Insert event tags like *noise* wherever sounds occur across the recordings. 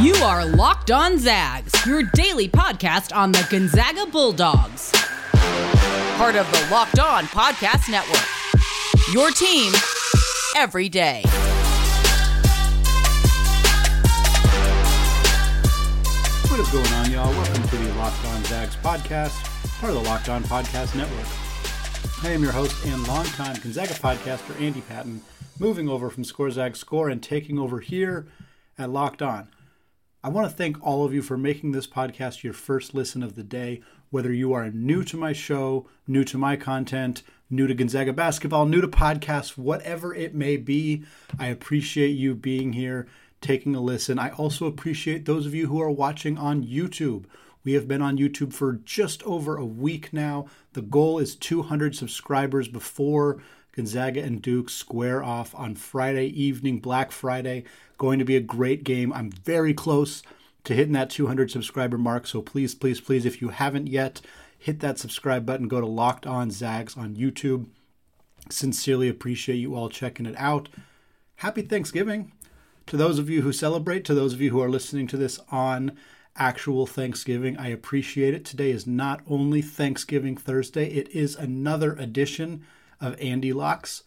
You are Locked On Zags, your daily podcast on the Gonzaga Bulldogs. Part of the Locked On Podcast Network. Your team every day. What is going on, y'all? Welcome to the Locked On Zags podcast, part of the Locked On Podcast Network. I am your host and longtime Gonzaga podcaster, Andy Patton, moving over from Score Zag Score and taking over here at Locked On. I want to thank all of you for making this podcast your first listen of the day. Whether you are new to my show, new to my content, new to Gonzaga basketball, new to podcasts, whatever it may be, I appreciate you being here, taking a listen. I also appreciate those of you who are watching on YouTube. We have been on YouTube for just over a week now. The goal is 200 subscribers before Gonzaga and Duke square off on Friday evening, Black Friday. Going to be a great game. I'm very close to hitting that 200 subscriber mark. So please, please, please, if you haven't yet, hit that subscribe button. Go to Locked On Zags on YouTube. Sincerely appreciate you all checking it out. Happy Thanksgiving to those of you who celebrate, to those of you who are listening to this on actual Thanksgiving. I appreciate it. Today is not only Thanksgiving Thursday, it is another edition of Andy Locks,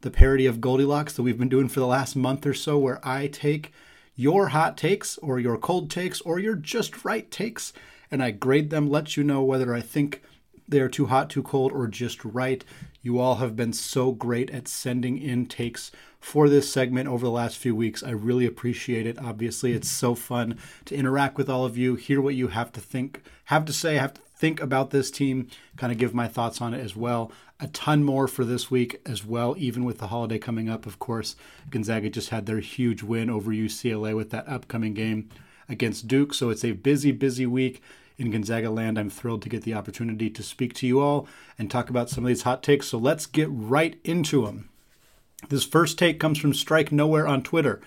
the parody of Goldilocks that we've been doing for the last month or so, where I take your hot takes or your cold takes or your just right takes and I grade them, let you know whether I think they're too hot, too cold, or just right. You all have been so great at sending in takes for this segment over the last few weeks. I really appreciate it. Obviously, it's so fun to interact with all of you, hear what you have to think, have to say, have to think about this team, kind of give my thoughts on it as well. A ton more for this week as well, even with the holiday coming up, of course. Gonzaga just had their huge win over UCLA with that upcoming game against Duke. So it's a busy, busy week in Gonzaga land. I'm thrilled to get the opportunity to speak to you all and talk about some of these hot takes. So let's get right into them. This first take comes from Strike Nowhere on Twitter.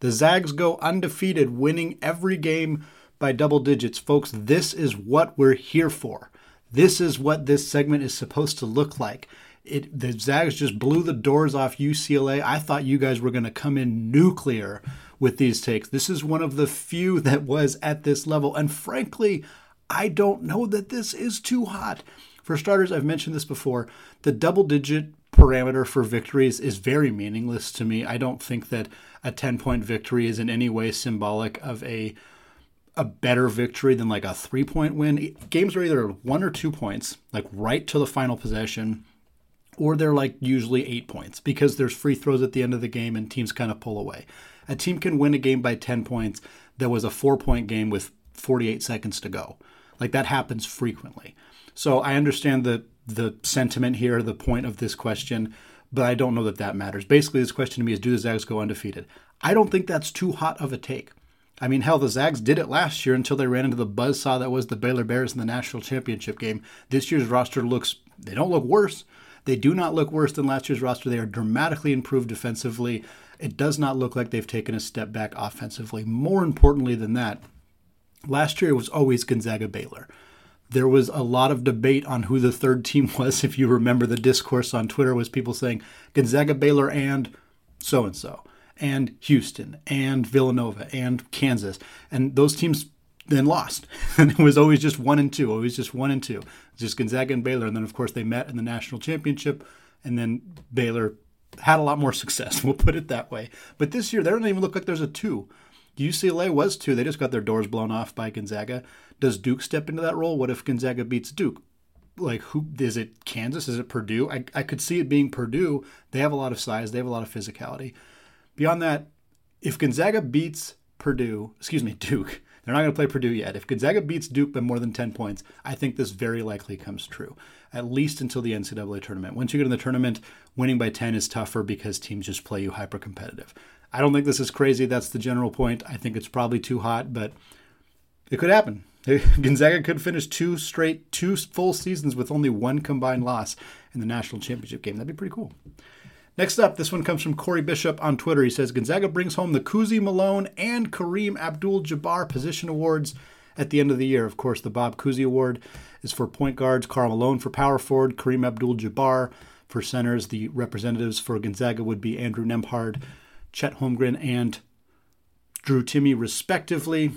The Zags go undefeated, winning every game by double digits. Folks, this is what we're here for. This is what this segment is supposed to look like. It, the Zags just blew the doors off UCLA. I thought you guys were going to come in nuclear with these takes. This is one of the few *laughs* that was at this level. And frankly, I don't know that this is too hot. For starters, I've mentioned this before, the double digit parameter for victories is very meaningless to me. I don't think that a 10 point victory is in any way symbolic of a a better victory than like a three point win. Games are either one or two points, like right to the final possession, or they're like usually eight points because there's free throws at the end of the game and teams kind of pull away. A team can win a game by 10 points that was a four point game with 48 seconds to go. Like that happens frequently. So I understand the the sentiment here, the point of this question, but I don't know that that matters. Basically, this question to me is do the Zags go undefeated? I don't think that's too hot of a take. I mean, hell, the Zags did it last year until they ran into the buzzsaw that was the Baylor Bears in the national championship game. This year's roster looks, they don't look worse. They do not look worse than last year's roster. They are dramatically improved defensively. It does not look like they've taken a step back offensively. More importantly than that, last year it was always Gonzaga Baylor. There was a lot of debate on who the third team *laughs* was. If you remember the discourse on Twitter, was people saying Gonzaga Baylor and so and so and Houston and Villanova and Kansas. And those teams then lost. *laughs* And it was always just one and two, always just one and two. Just Gonzaga and Baylor. And then, of course, they met in the national championship. And then Baylor had a lot more *laughs* success, we'll put it that way. But this year, they don't even look like there's a two. UCLA was two. They just got their doors blown off by Gonzaga. Does Duke step into that role? What if Gonzaga beats Duke? Like, who is it? Kansas? Is it Purdue? I, I could see it being Purdue. They have a lot of size, they have a lot of physicality. Beyond that, if Gonzaga beats Purdue, excuse me, *laughs* Duke, they're not going to play Purdue yet. If Gonzaga beats Duke by more than 10 points, I think this very likely comes true, at least until the NCAA tournament. Once you get in the tournament, winning by 10 is tougher because teams just play you hyper competitive. I don't think this is crazy. That's the general point. I think it's probably too hot, but it could happen. *laughs* Gonzaga could finish two straight, two full seasons with only one combined loss in the national championship game. That'd be pretty cool. Next up, this one comes from Corey Bishop on Twitter. He says Gonzaga brings home the Cousy Malone and Kareem Abdul Jabbar position awards at the end of the year. Of course, the Bob Cousy Award is for point guards, Karl Malone for power forward, Kareem Abdul Jabbar for centers. The representatives for Gonzaga would be Andrew Nembhard, Chet Holmgren, and Drew Timme, respectively.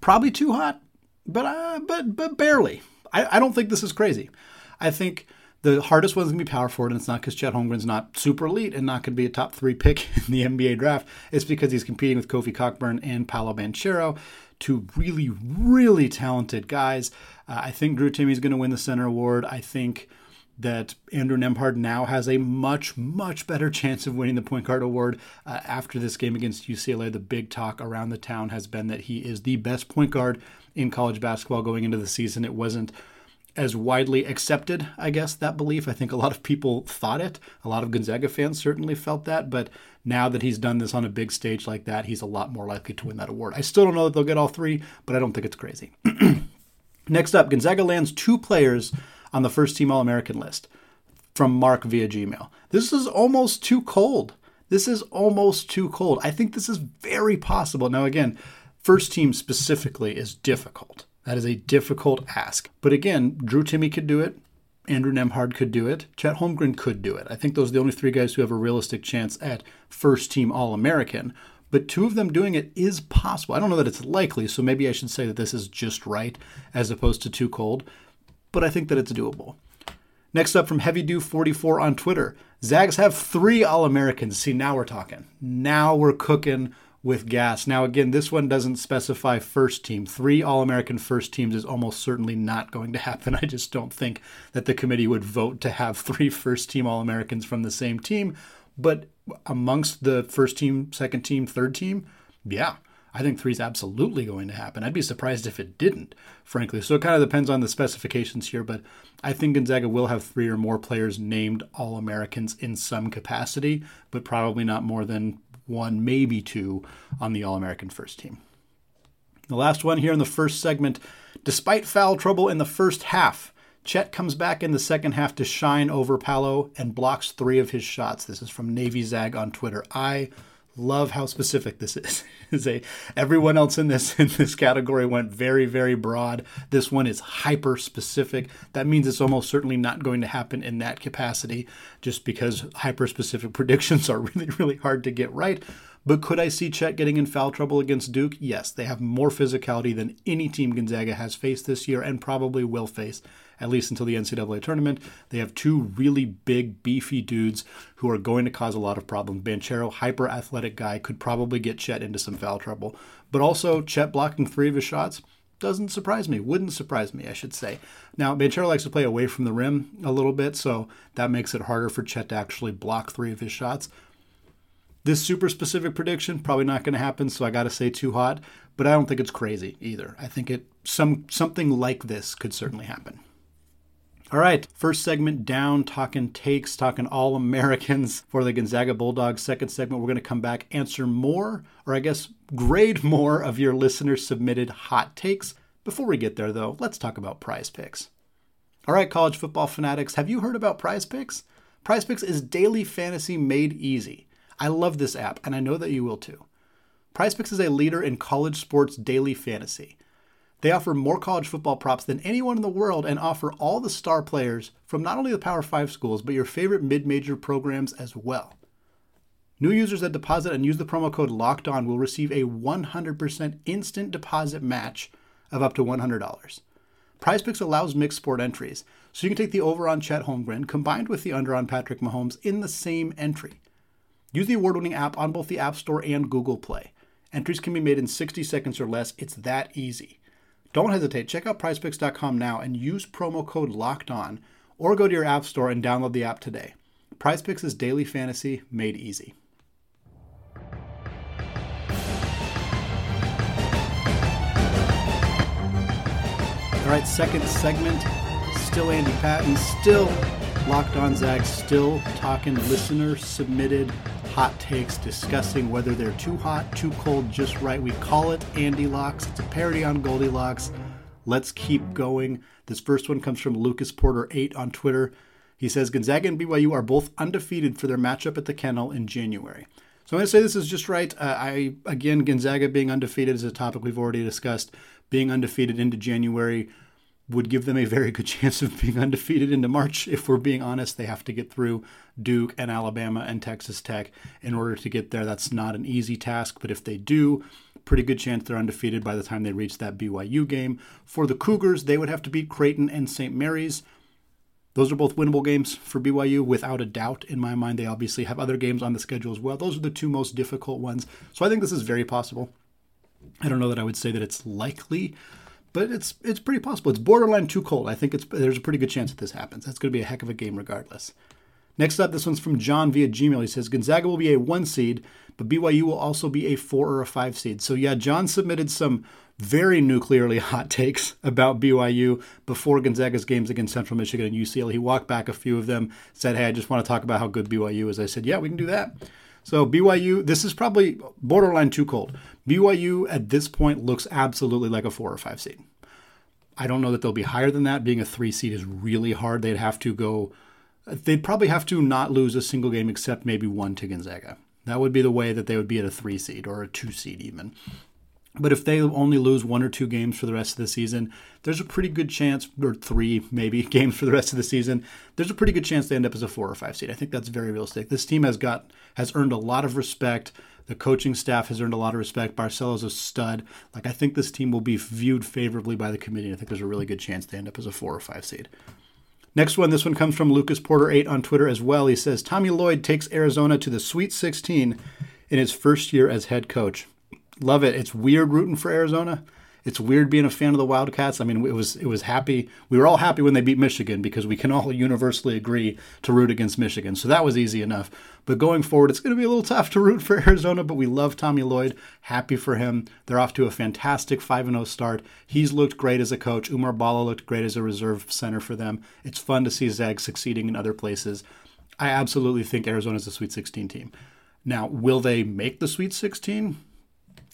Probably too hot, but uh, but but barely. I, I don't think this is crazy. I think the hardest one's gonna be power forward, and it's not because Chet Holmgren's not super elite and not gonna be a top three pick *laughs* in the NBA draft. It's because he's competing with Kofi Cockburn and Paolo Banchero, two really really talented guys. Uh, I think Drew Timme's gonna win the center award. I think that Andrew Nembhard now has a much, much better *laughs* chance of winning the point guard award uh, after this game against UCLA. The big talk around the town has been that he is the best point guard in college basketball going into the season. It wasn't as widely accepted, I guess, that belief. I think a lot of people thought it. A lot of Gonzaga fans certainly felt that. But now that he's done this on a big stage like that, he's a lot more likely to win that award. I still don't know that they'll get all three, but I don't think it's crazy. *clears throat* Next up, Gonzaga lands two players on the first team All American list from Mark via Gmail. This is almost too cold. This is almost too cold. I think this is very possible. Now, again, first team specifically is difficult. That is a difficult ask. But again, Drew Timme could do it. Andrew Nembhard could do it. Chet Holmgren could do it. I think those are the only three guys who have a realistic chance at first team All American. But two of them doing it is possible. I don't know that it's likely, so maybe I should say that this is just right as opposed to too cold but I think that it's doable. Next up from Heavy Dew 44 on Twitter. Zags have three All Americans. See, now we're talking. Now we're cooking with gas. Now, again, this one doesn't specify first team. Three All American first teams is almost certainly not going to happen. *laughs* I just don't think that the committee would vote to have three first team All Americans from the same team. But amongst the first team, second team, third team, yeah, I think three is absolutely going to happen. I'd be surprised if it didn't, frankly. So it kind of depends on the specifications here, but I think Gonzaga will have three or more players named All Americans in some capacity, but probably not more than one, maybe two on the All American first team. The last one here in the first segment despite foul trouble in the first half, Chet comes back in the second half to shine over Paolo and blocks three of his shots. This is from Navy Zag on Twitter. I love how specific this is. *laughs* is a everyone else in this *laughs* in this category went very very broad. This one is hyper specific. That means it's almost certainly not going to happen in that capacity just because hyper specific *laughs* predictions are really really hard to get right. But could I see Chet getting in foul trouble against Duke? Yes, they have more physicality than any team Gonzaga has faced this year and probably will face at least until the NCAA tournament. They have two really big, beefy dudes who are going to cause a lot of problems. Banchero, hyper athletic guy, could probably get Chet into some foul trouble. But also, Chet blocking three of his shots doesn't surprise me. Wouldn't surprise me, I should say. Now, Banchero likes to play away from the rim a little bit, so that makes it harder for Chet to actually block three of his shots. This super specific prediction probably not going to happen, so I got to say too hot. But I don't think it's crazy either. I think it some something like this could certainly happen. All right, first segment down, talking takes, talking all Americans for the Gonzaga Bulldogs. Second segment, we're going to come back, answer more, or I guess grade more of your listener submitted hot takes. Before we get there, though, let's talk about prize picks. All right, college football fanatics, have you heard about prize picks? Prize picks is daily fantasy made easy. I love this app, and I know that you will too. Prize picks is a leader in college sports daily fantasy. They offer more college football props than anyone in the world and offer all the star players from not only the Power 5 schools, but your favorite mid major programs as well. New users that deposit and use the promo code Locked On will receive a 100% instant deposit match of up to $100. PrizePicks allows mixed sport entries, so you can take the over on Chet Holmgren combined with the under on Patrick Mahomes in the same entry. Use the award winning app on both the App Store and Google Play. Entries can be made in 60 seconds or less. It's that easy. Don't hesitate. Check out prizepicks.com now and use promo code LOCKED ON or go to your app store and download the app today. PrizePicks is daily fantasy made easy. All right, second segment. Still Andy Patton, still Locked On Zags, still talking listener submitted hot takes discussing whether they're too hot, too cold, just right. We call it Andy Locks. It's a parody on Goldilocks. Let's keep going. This first one comes from Lucas Porter 8 on Twitter. He says Gonzaga and BYU are both undefeated for their matchup at the Kennel in January. So I'm going to say this is just right. Uh, I again Gonzaga being undefeated is a topic we've already discussed. Being undefeated into January would give them a very good chance of being undefeated into March. If we're being honest, they have to get through Duke and Alabama and Texas Tech in order to get there. That's not an easy task, but if they do, pretty good chance they're undefeated by the time they reach that BYU game. For the Cougars, they would have to beat Creighton and St. Mary's. Those are both winnable games for BYU without a doubt. In my mind, they obviously have other games on the schedule as well. Those are the two most difficult ones. So I think this is very possible. I don't know that I would say that it's likely, but it's it's pretty possible. It's borderline too cold. I think it's there's a pretty good chance that this happens. That's going to be a heck of a game regardless. Next up, this one's from John via Gmail. He says Gonzaga will be a one seed, but BYU will also be a four or a five seed. So yeah, John submitted some very nuclearly *laughs* hot takes about BYU before Gonzaga's games against Central Michigan and UCLA. He walked back a few of them, said, Hey, I just want to talk about how good BYU is. I said, Yeah, we can do that. So BYU, this is probably borderline too cold. BYU at this point looks absolutely like a four or five seed. I don't know that they'll be higher than that. Being a three seed is really hard. They'd have to go, they'd probably have to not lose a single game except maybe one to Gonzaga. That would be the way that they would be at a three seed or a two seed even. But if they only lose one or two games for the rest of the season, there's a pretty good chance, or three maybe *laughs* games for the rest of the season. There's a pretty good chance they end up as a four or five seed. I think that's very realistic. This team has got has earned a lot of respect. The coaching staff has earned a lot of respect. Barcello's a stud. Like I think this team will be viewed favorably by the committee. I think there's a really good chance they end up as a four or five seed. Next one, this one comes from Lucas Porter eight on Twitter as well. He says Tommy Lloyd takes Arizona to the Sweet 16 in his first year as head coach. Love it. It's weird rooting for Arizona. It's weird being a fan of the Wildcats. I mean, it was it was happy. We were all happy when they beat Michigan because we can all universally agree to root against Michigan. So that was easy enough. But going forward, it's going to be a little tough to root for *laughs* Arizona. But we love Tommy Lloyd. Happy for him. They're off to a fantastic five and zero start. He's looked great as a coach. Oumar Ballo looked great as a reserve center for them. It's fun to see Zag succeeding in other places. I absolutely think Arizona's a Sweet 16 team. Now, will they make the Sweet 16?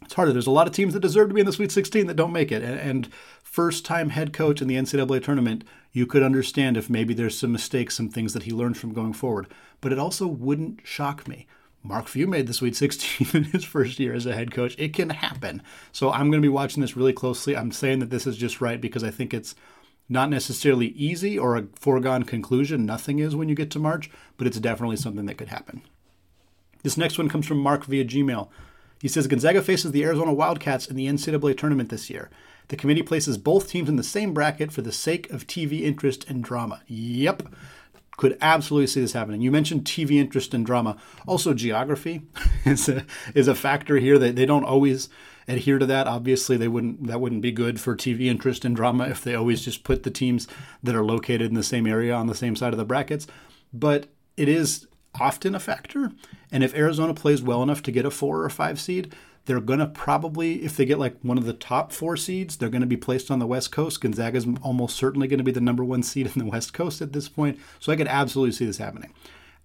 It's harder. There's a lot of teams that deserve to be in the Sweet 16 that don't make it. And first time head coach in the NCAA tournament, you could understand if maybe there's some mistakes, some things that he learned from going forward. But it also wouldn't shock me. Mark Few made the Sweet 16 *laughs* in his first year as a head coach. It can happen. So I'm going to be watching this really closely. I'm saying that this is just right because I think it's not necessarily easy or a foregone conclusion. Nothing is when you get to March, but it's definitely something that could happen. This next one comes from Mark via Gmail. He says Gonzaga faces the Arizona Wildcats in the NCAA tournament this year. The committee places both teams in the same bracket for the sake of TV interest and drama. Yep. Could absolutely see this happening. You mentioned TV interest and drama. Also, geography *laughs* is a, is a factor here. They, they don't always adhere to that. Obviously, they wouldn't that wouldn't be good for TV interest and drama if they always just put the teams that are located in the same area on the same side of the brackets. But it is often a factor. And if Arizona plays well enough to get a four or five seed, they're going to probably, if they get like one of the top four seeds, they're going to be placed on the West Coast. Gonzaga's almost certainly going to be the number one seed in the West Coast at this point. So I could absolutely see this happening.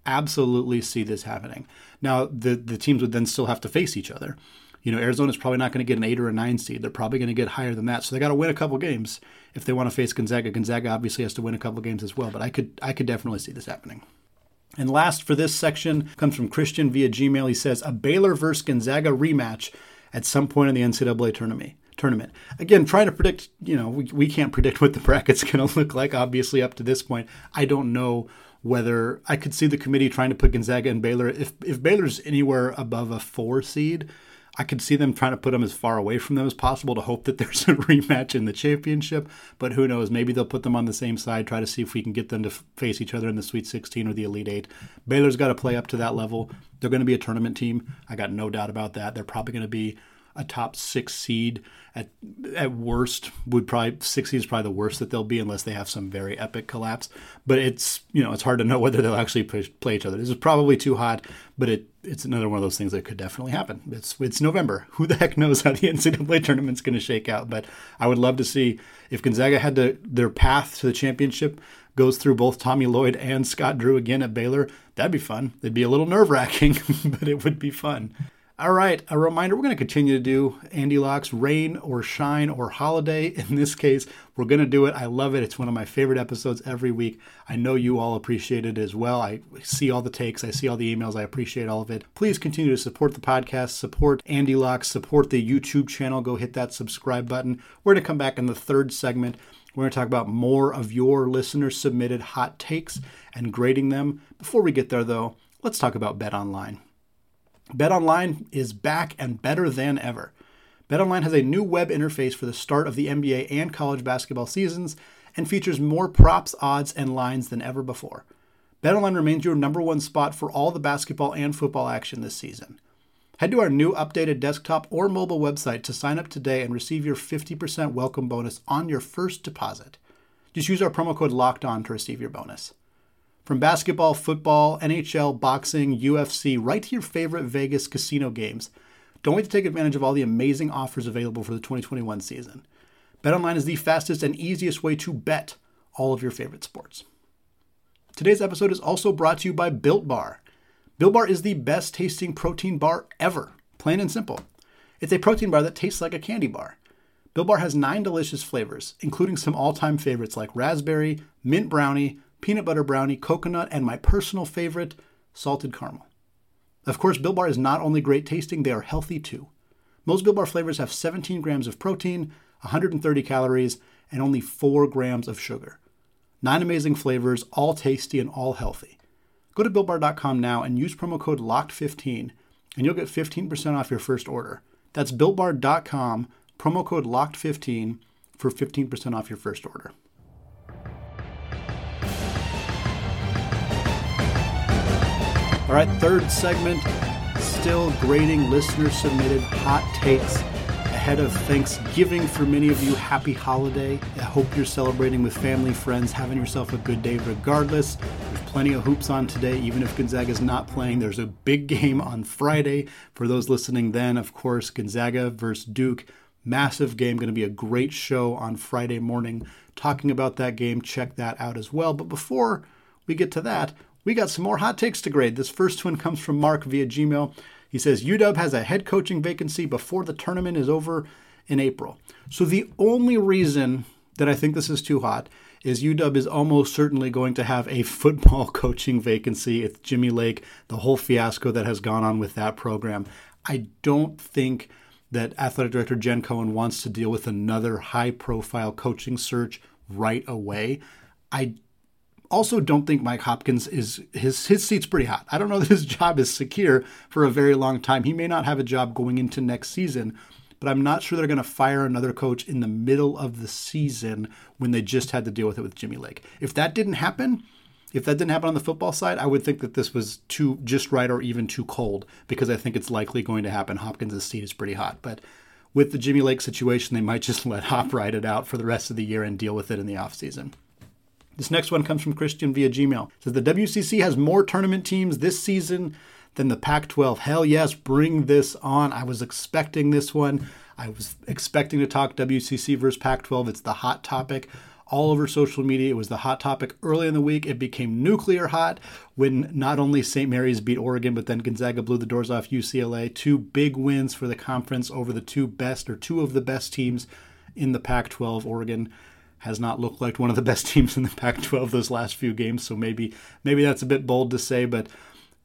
Absolutely see this happening. Now, the, the teams would then still have to face each other. You know, Arizona's probably not going to get an eight or a nine seed. They're probably going to get higher than that. So they got to win a couple games if they want to face Gonzaga. Gonzaga obviously has to win a couple games as well. But I could I could definitely see this happening. And last for this section comes from Christian via Gmail. He says, a Baylor versus Gonzaga rematch at some point in the NCAA tournament. Tournament. Again, trying to predict, you know, we, we can't predict what the bracket's *laughs* going to look like, obviously, up to this point. I don't know whether I could see the committee trying to put Gonzaga and Baylor. If, if Baylor's anywhere above a four seed, I could see them trying to put them as far away from them as possible to hope that there's a *laughs* rematch in the championship. But who knows? Maybe they'll put them on the same side, try to see if we can get them to face each other in the Sweet 16 or the Elite Eight. Baylor's got to play up to that level. They're going to be a tournament team. I got no doubt about that. They're probably going to be a top six seed at at worst would probably six seed is probably the worst that they'll be unless they have some very epic collapse. But it's you know it's hard to know whether they'll actually play each other. This is probably too hot, but it it's another one of those things that could definitely happen. It's it's November. *laughs* Who the heck knows how the NCAA tournament's going to shake out? But I would love to see if Gonzaga had to their path to the championship goes through both Tommy Lloyd and Scott Drew again at Baylor. That'd be fun. It'd be a little nerve wracking, *laughs* but it would be fun. All right, a reminder we're going to continue to do Andy Locks Rain or Shine or Holiday. *laughs* In this case, we're going to do it. I love it. It's one of my favorite episodes every week. I know you all appreciate it as well. I see all the takes, I see all the emails, I appreciate all of it. Please continue to support the podcast, support Andy Locke, support the YouTube channel. Go hit that subscribe button. We're going to come back in the third segment We're going to talk about more of your listener submitted hot takes and grading them. Before we get there, though, let's talk about Bet Online. Bet Online is back and better than ever. BetOnline has a new web interface for the start of the NBA and college basketball seasons and features more props, odds, and lines than ever before. BetOnline remains your number one spot for all the basketball and football action this season. Head to our new updated desktop or mobile website to sign up today and receive your 50% welcome bonus on your first deposit. Just use our promo code Locked On to receive your bonus. From basketball, football, NHL, boxing, UFC, right to your favorite Vegas casino games, don't wait to take advantage of all the amazing offers available for the 2021 season. BetOnline is the fastest and easiest way to bet all of your favorite sports. Today's episode is also brought to you by Built Bar. Built Bar is the best tasting protein bar ever, plain and simple. It's a protein bar that tastes like a candy bar. Built Bar has nine delicious flavors, including some all time favorites like raspberry, mint brownie, peanut butter brownie, coconut, and my personal favorite, salted caramel. Of course, Built Bar is not only great tasting, they are healthy too. Most Built Bar flavors have 17 grams of protein, 130 calories, and only 4 grams of sugar. Nine amazing flavors, all tasty and all healthy. Go to builtbar.com now and use promo code LOCKED15 and you'll get 15% off your first order. That's builtbar.com, promo code LOCKED15 for 15% off your first order. All right, third segment, still grading listener submitted hot takes ahead of Thanksgiving for many of you. Happy holiday. I hope you're celebrating with family, friends, having yourself a good day regardless. There's plenty of hoops on today, even if Gonzaga is not playing. There's a big game on Friday. For those listening then, of course, Gonzaga versus Duke. Massive game, going to be a great show on Friday morning talking about that game. Check that out as well. But before we get to that, we got some more hot takes to grade. This first one comes from Mark via Gmail. He says UW has a head coaching vacancy before the tournament is over in April. So the only reason that I think this is too hot is UW is almost certainly going to have a *laughs* football coaching vacancy. It's Jimmy Lake, the whole fiasco that has gone on with that program. I don't think that athletic director Jen Cohen wants to deal with another high profile coaching search right away. I also don't think Mike Hopkins is his his seat's pretty hot. I don't know *laughs* that his job is secure for a very long time. He may not have a job going into next season, but I'm not sure they're going to fire another coach in the middle of the season when they just had to deal with it with Jimmy Lake. If that didn't happen, if that didn't happen on the football side, I would think that this was too just right or even too cold because I think it's likely going to happen. Hopkins' seat is pretty hot, but with the Jimmy Lake situation, they might just *laughs* let Hop ride it out for the rest of the year and deal with it in the offseason. This next one comes from Christian via Gmail. It says the WCC has more tournament teams this season than the Pac 12. Hell yes, bring this on. I was expecting this one. I was expecting to talk WCC versus Pac 12. It's the hot topic all over social media. It was the hot topic early in the week. It became nuclear hot when not only St. Mary's beat Oregon, but then Gonzaga blew the doors off UCLA. Two big wins for the conference over the two best or two of the best teams in the Pac 12. Oregon has not looked like one of the best *laughs* teams in the Pac-12 those last few games. So maybe maybe that's a bit bold to say, but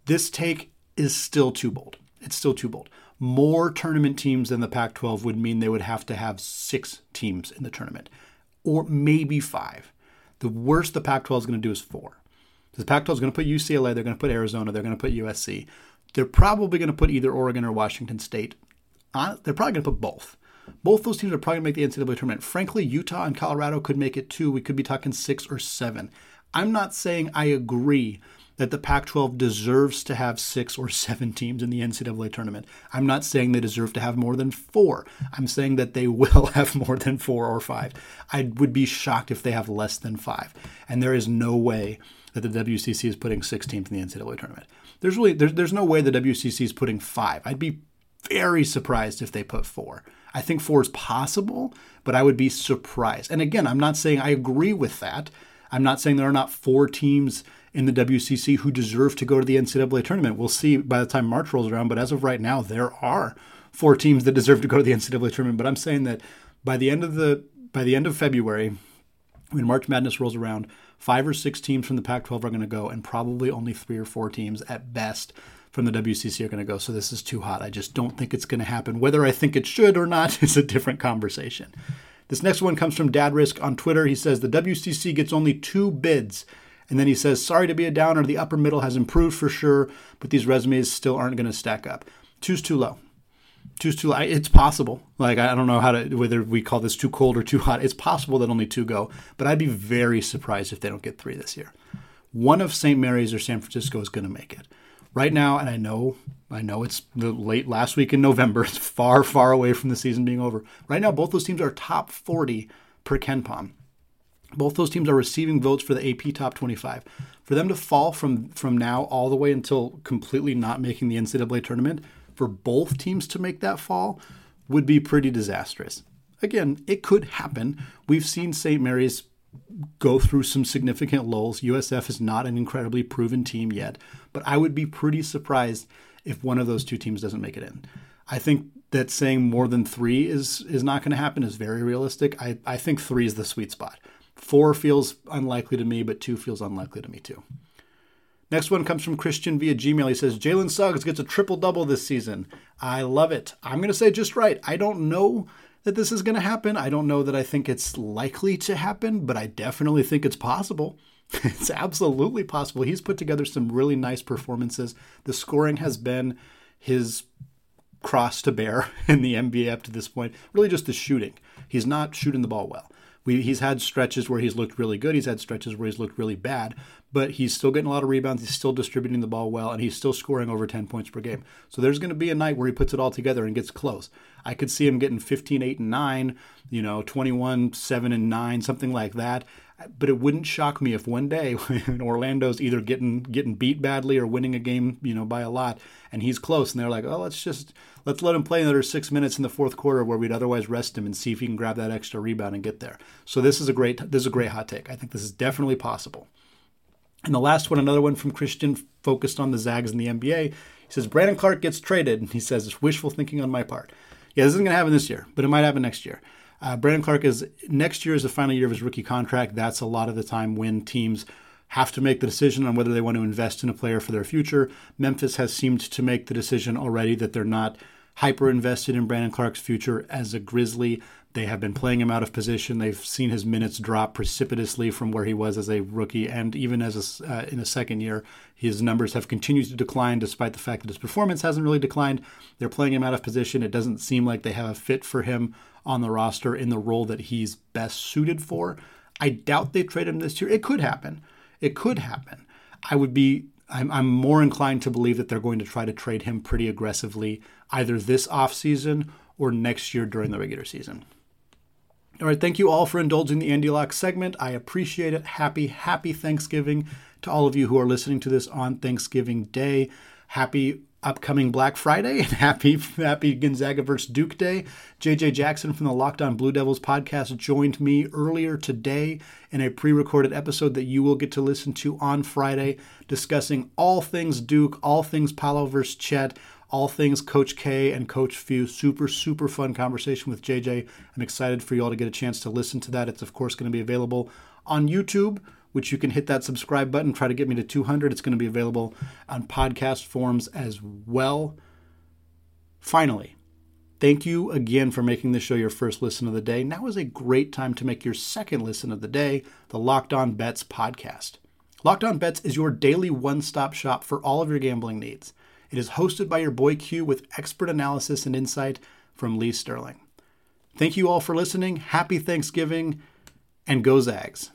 this take is still too bold. It's still too bold. More tournament teams than the Pac-12 would mean they would have to have six teams in the tournament, or maybe five. The worst the Pac-12 is going to do is four. The Pac-12 is going to put UCLA, they're going to put Arizona, they're going to put USC. They're probably going to put either Oregon or Washington State. They're probably going to put both. Both those teams are probably going to make the NCAA tournament. Frankly, Utah and Colorado could make it too. We could be talking six or seven. I'm not saying I agree that the Pac 12 deserves to have six or seven teams in the NCAA tournament. I'm not saying they deserve to have more than four. I'm saying that they *laughs* will have more than four or five. I would be shocked if they have less than five. And there is no way that the WCC is putting six teams in the NCAA tournament. There's really there's, there's no way the WCC is putting five. I'd be very surprised if they put four. I think four is possible, but I would be surprised. And again, I'm not saying I agree with that. I'm not saying there are not four teams in the WCC who deserve to go to the NCAA tournament. We'll see by the time March rolls around, but as of right now, there are four teams that deserve to go to the NCAA tournament. But I'm saying that by the end of the by the end of February, when March Madness rolls around, five or six teams from the Pac-12 are going to go, and probably only three or four teams at best from the WCC are going to go, so this is too hot. I just don't think it's going to happen. Whether I think it should or not *laughs* is a different conversation. This next one comes from Dad Risk on Twitter. He says the WCC gets only two bids. And then he says, sorry to be a downer. The upper middle has improved for sure, but these resumes still aren't going to stack up. Two's too low. Two's too low. It's possible. Like, I don't know how to, whether we call this too cold or too hot. It's possible that only two go, but I'd be very surprised if they don't get three this year. One of St. Mary's or San Francisco is going to make it right now, and I know, I know it's the late last week in November. *laughs* It's far, far away from the season being over. Right now, both those teams are top 40 per KenPom. Both those teams are receiving votes for the AP Top 25. For them to fall from from now all the way until completely not making the NCAA tournament, for both teams to make that fall, would be pretty disastrous. Again, it could happen. We've seen St. Mary's go through some significant lulls. USF is not an incredibly proven team yet, but I would be pretty surprised if one of those two teams doesn't make it in. I think that saying more than three is is not going to happen is very realistic. I, I think three is the sweet spot. Four feels unlikely to me, but two feels unlikely to me too. Next one comes from Christian via Gmail. He says Jalen Suggs gets a triple double this season. I love it. I'm going to say just right. I don't know that this is going to happen. I don't know that I think it's likely to happen, but I definitely think it's possible. *laughs* it's absolutely possible. He's put together some really nice performances. The scoring has been his cross to bear *laughs* in the NBA up to this point. Really, just the shooting. He's not shooting the ball well. We, he's had stretches where he's looked really good. He's had stretches where he's looked really bad, but he's still getting a lot of rebounds. He's still distributing the ball well, and he's still scoring over 10 points per game. So there's going to be a night where he puts it all together and gets close. I could see him getting 15, 8, and 9, you know, 21, 7, and 9, something like that. But it wouldn't shock me if one day *laughs* Orlando's either getting getting beat badly or winning a game, you know, by a lot, and he's close, and they're like, oh, let's just let's let him play another six minutes in the fourth quarter where we'd otherwise rest him and see if he can grab that extra rebound and get there. So this is a great this is a great hot take. I think this is definitely possible. And the last one, another one from Christian, focused on the Zags in the NBA. He says Brandon Clarke gets traded, and he says it's wishful thinking on my part. Yeah, this isn't going to happen this year, but it might happen next year. Uh, Brandon Clarke is next year is the final year of his rookie contract. That's a lot of the time when teams have to make the decision on whether they want to invest in a player for their future. Memphis has seemed to make the decision already that they're not hyper invested in Brandon Clarke's future as a Grizzly. They have been playing him out of position. They've seen his minutes drop precipitously from where he was as a rookie, and even as a, uh, in a second year, his numbers have continued to decline, despite the fact that his performance hasn't really declined. They're playing him out of position. It doesn't seem like they have a fit for him on the roster in the role that he's best suited for. I doubt they trade him this year. It could happen. It could happen. I would be. I'm, I'm more inclined to believe that they're going to try to trade him pretty aggressively either this offseason or next year during the regular season. All right, thank you all for indulging the Andy Lock segment. I appreciate it. Happy, happy Thanksgiving to all of you who are listening to this on Thanksgiving Day. Happy upcoming Black Friday and *laughs* happy happy Gonzaga versus Duke Day. JJ Jackson from the Locked On Blue Devils podcast joined me earlier today in a pre-recorded episode that you will get to listen to on Friday, discussing all things Duke, all things Paolo versus Chet, all things Coach K and Coach Few. Super, super fun conversation with JJ. I'm excited for you all to get a chance to listen to that. It's, of course, going to be available on YouTube, which you can hit that subscribe button, try to get me to 200. It's going to be available on podcast forms as well. Finally, Thank you again for making this show your first listen of the day. Now is a great time to make your second listen of the day, the Locked On Bets podcast. Locked On Bets is your daily one stop shop for all of your gambling needs. It is hosted by your boy Q with expert analysis and insight from Lee Sterling. Thank you all for listening. Happy Thanksgiving and go Zags.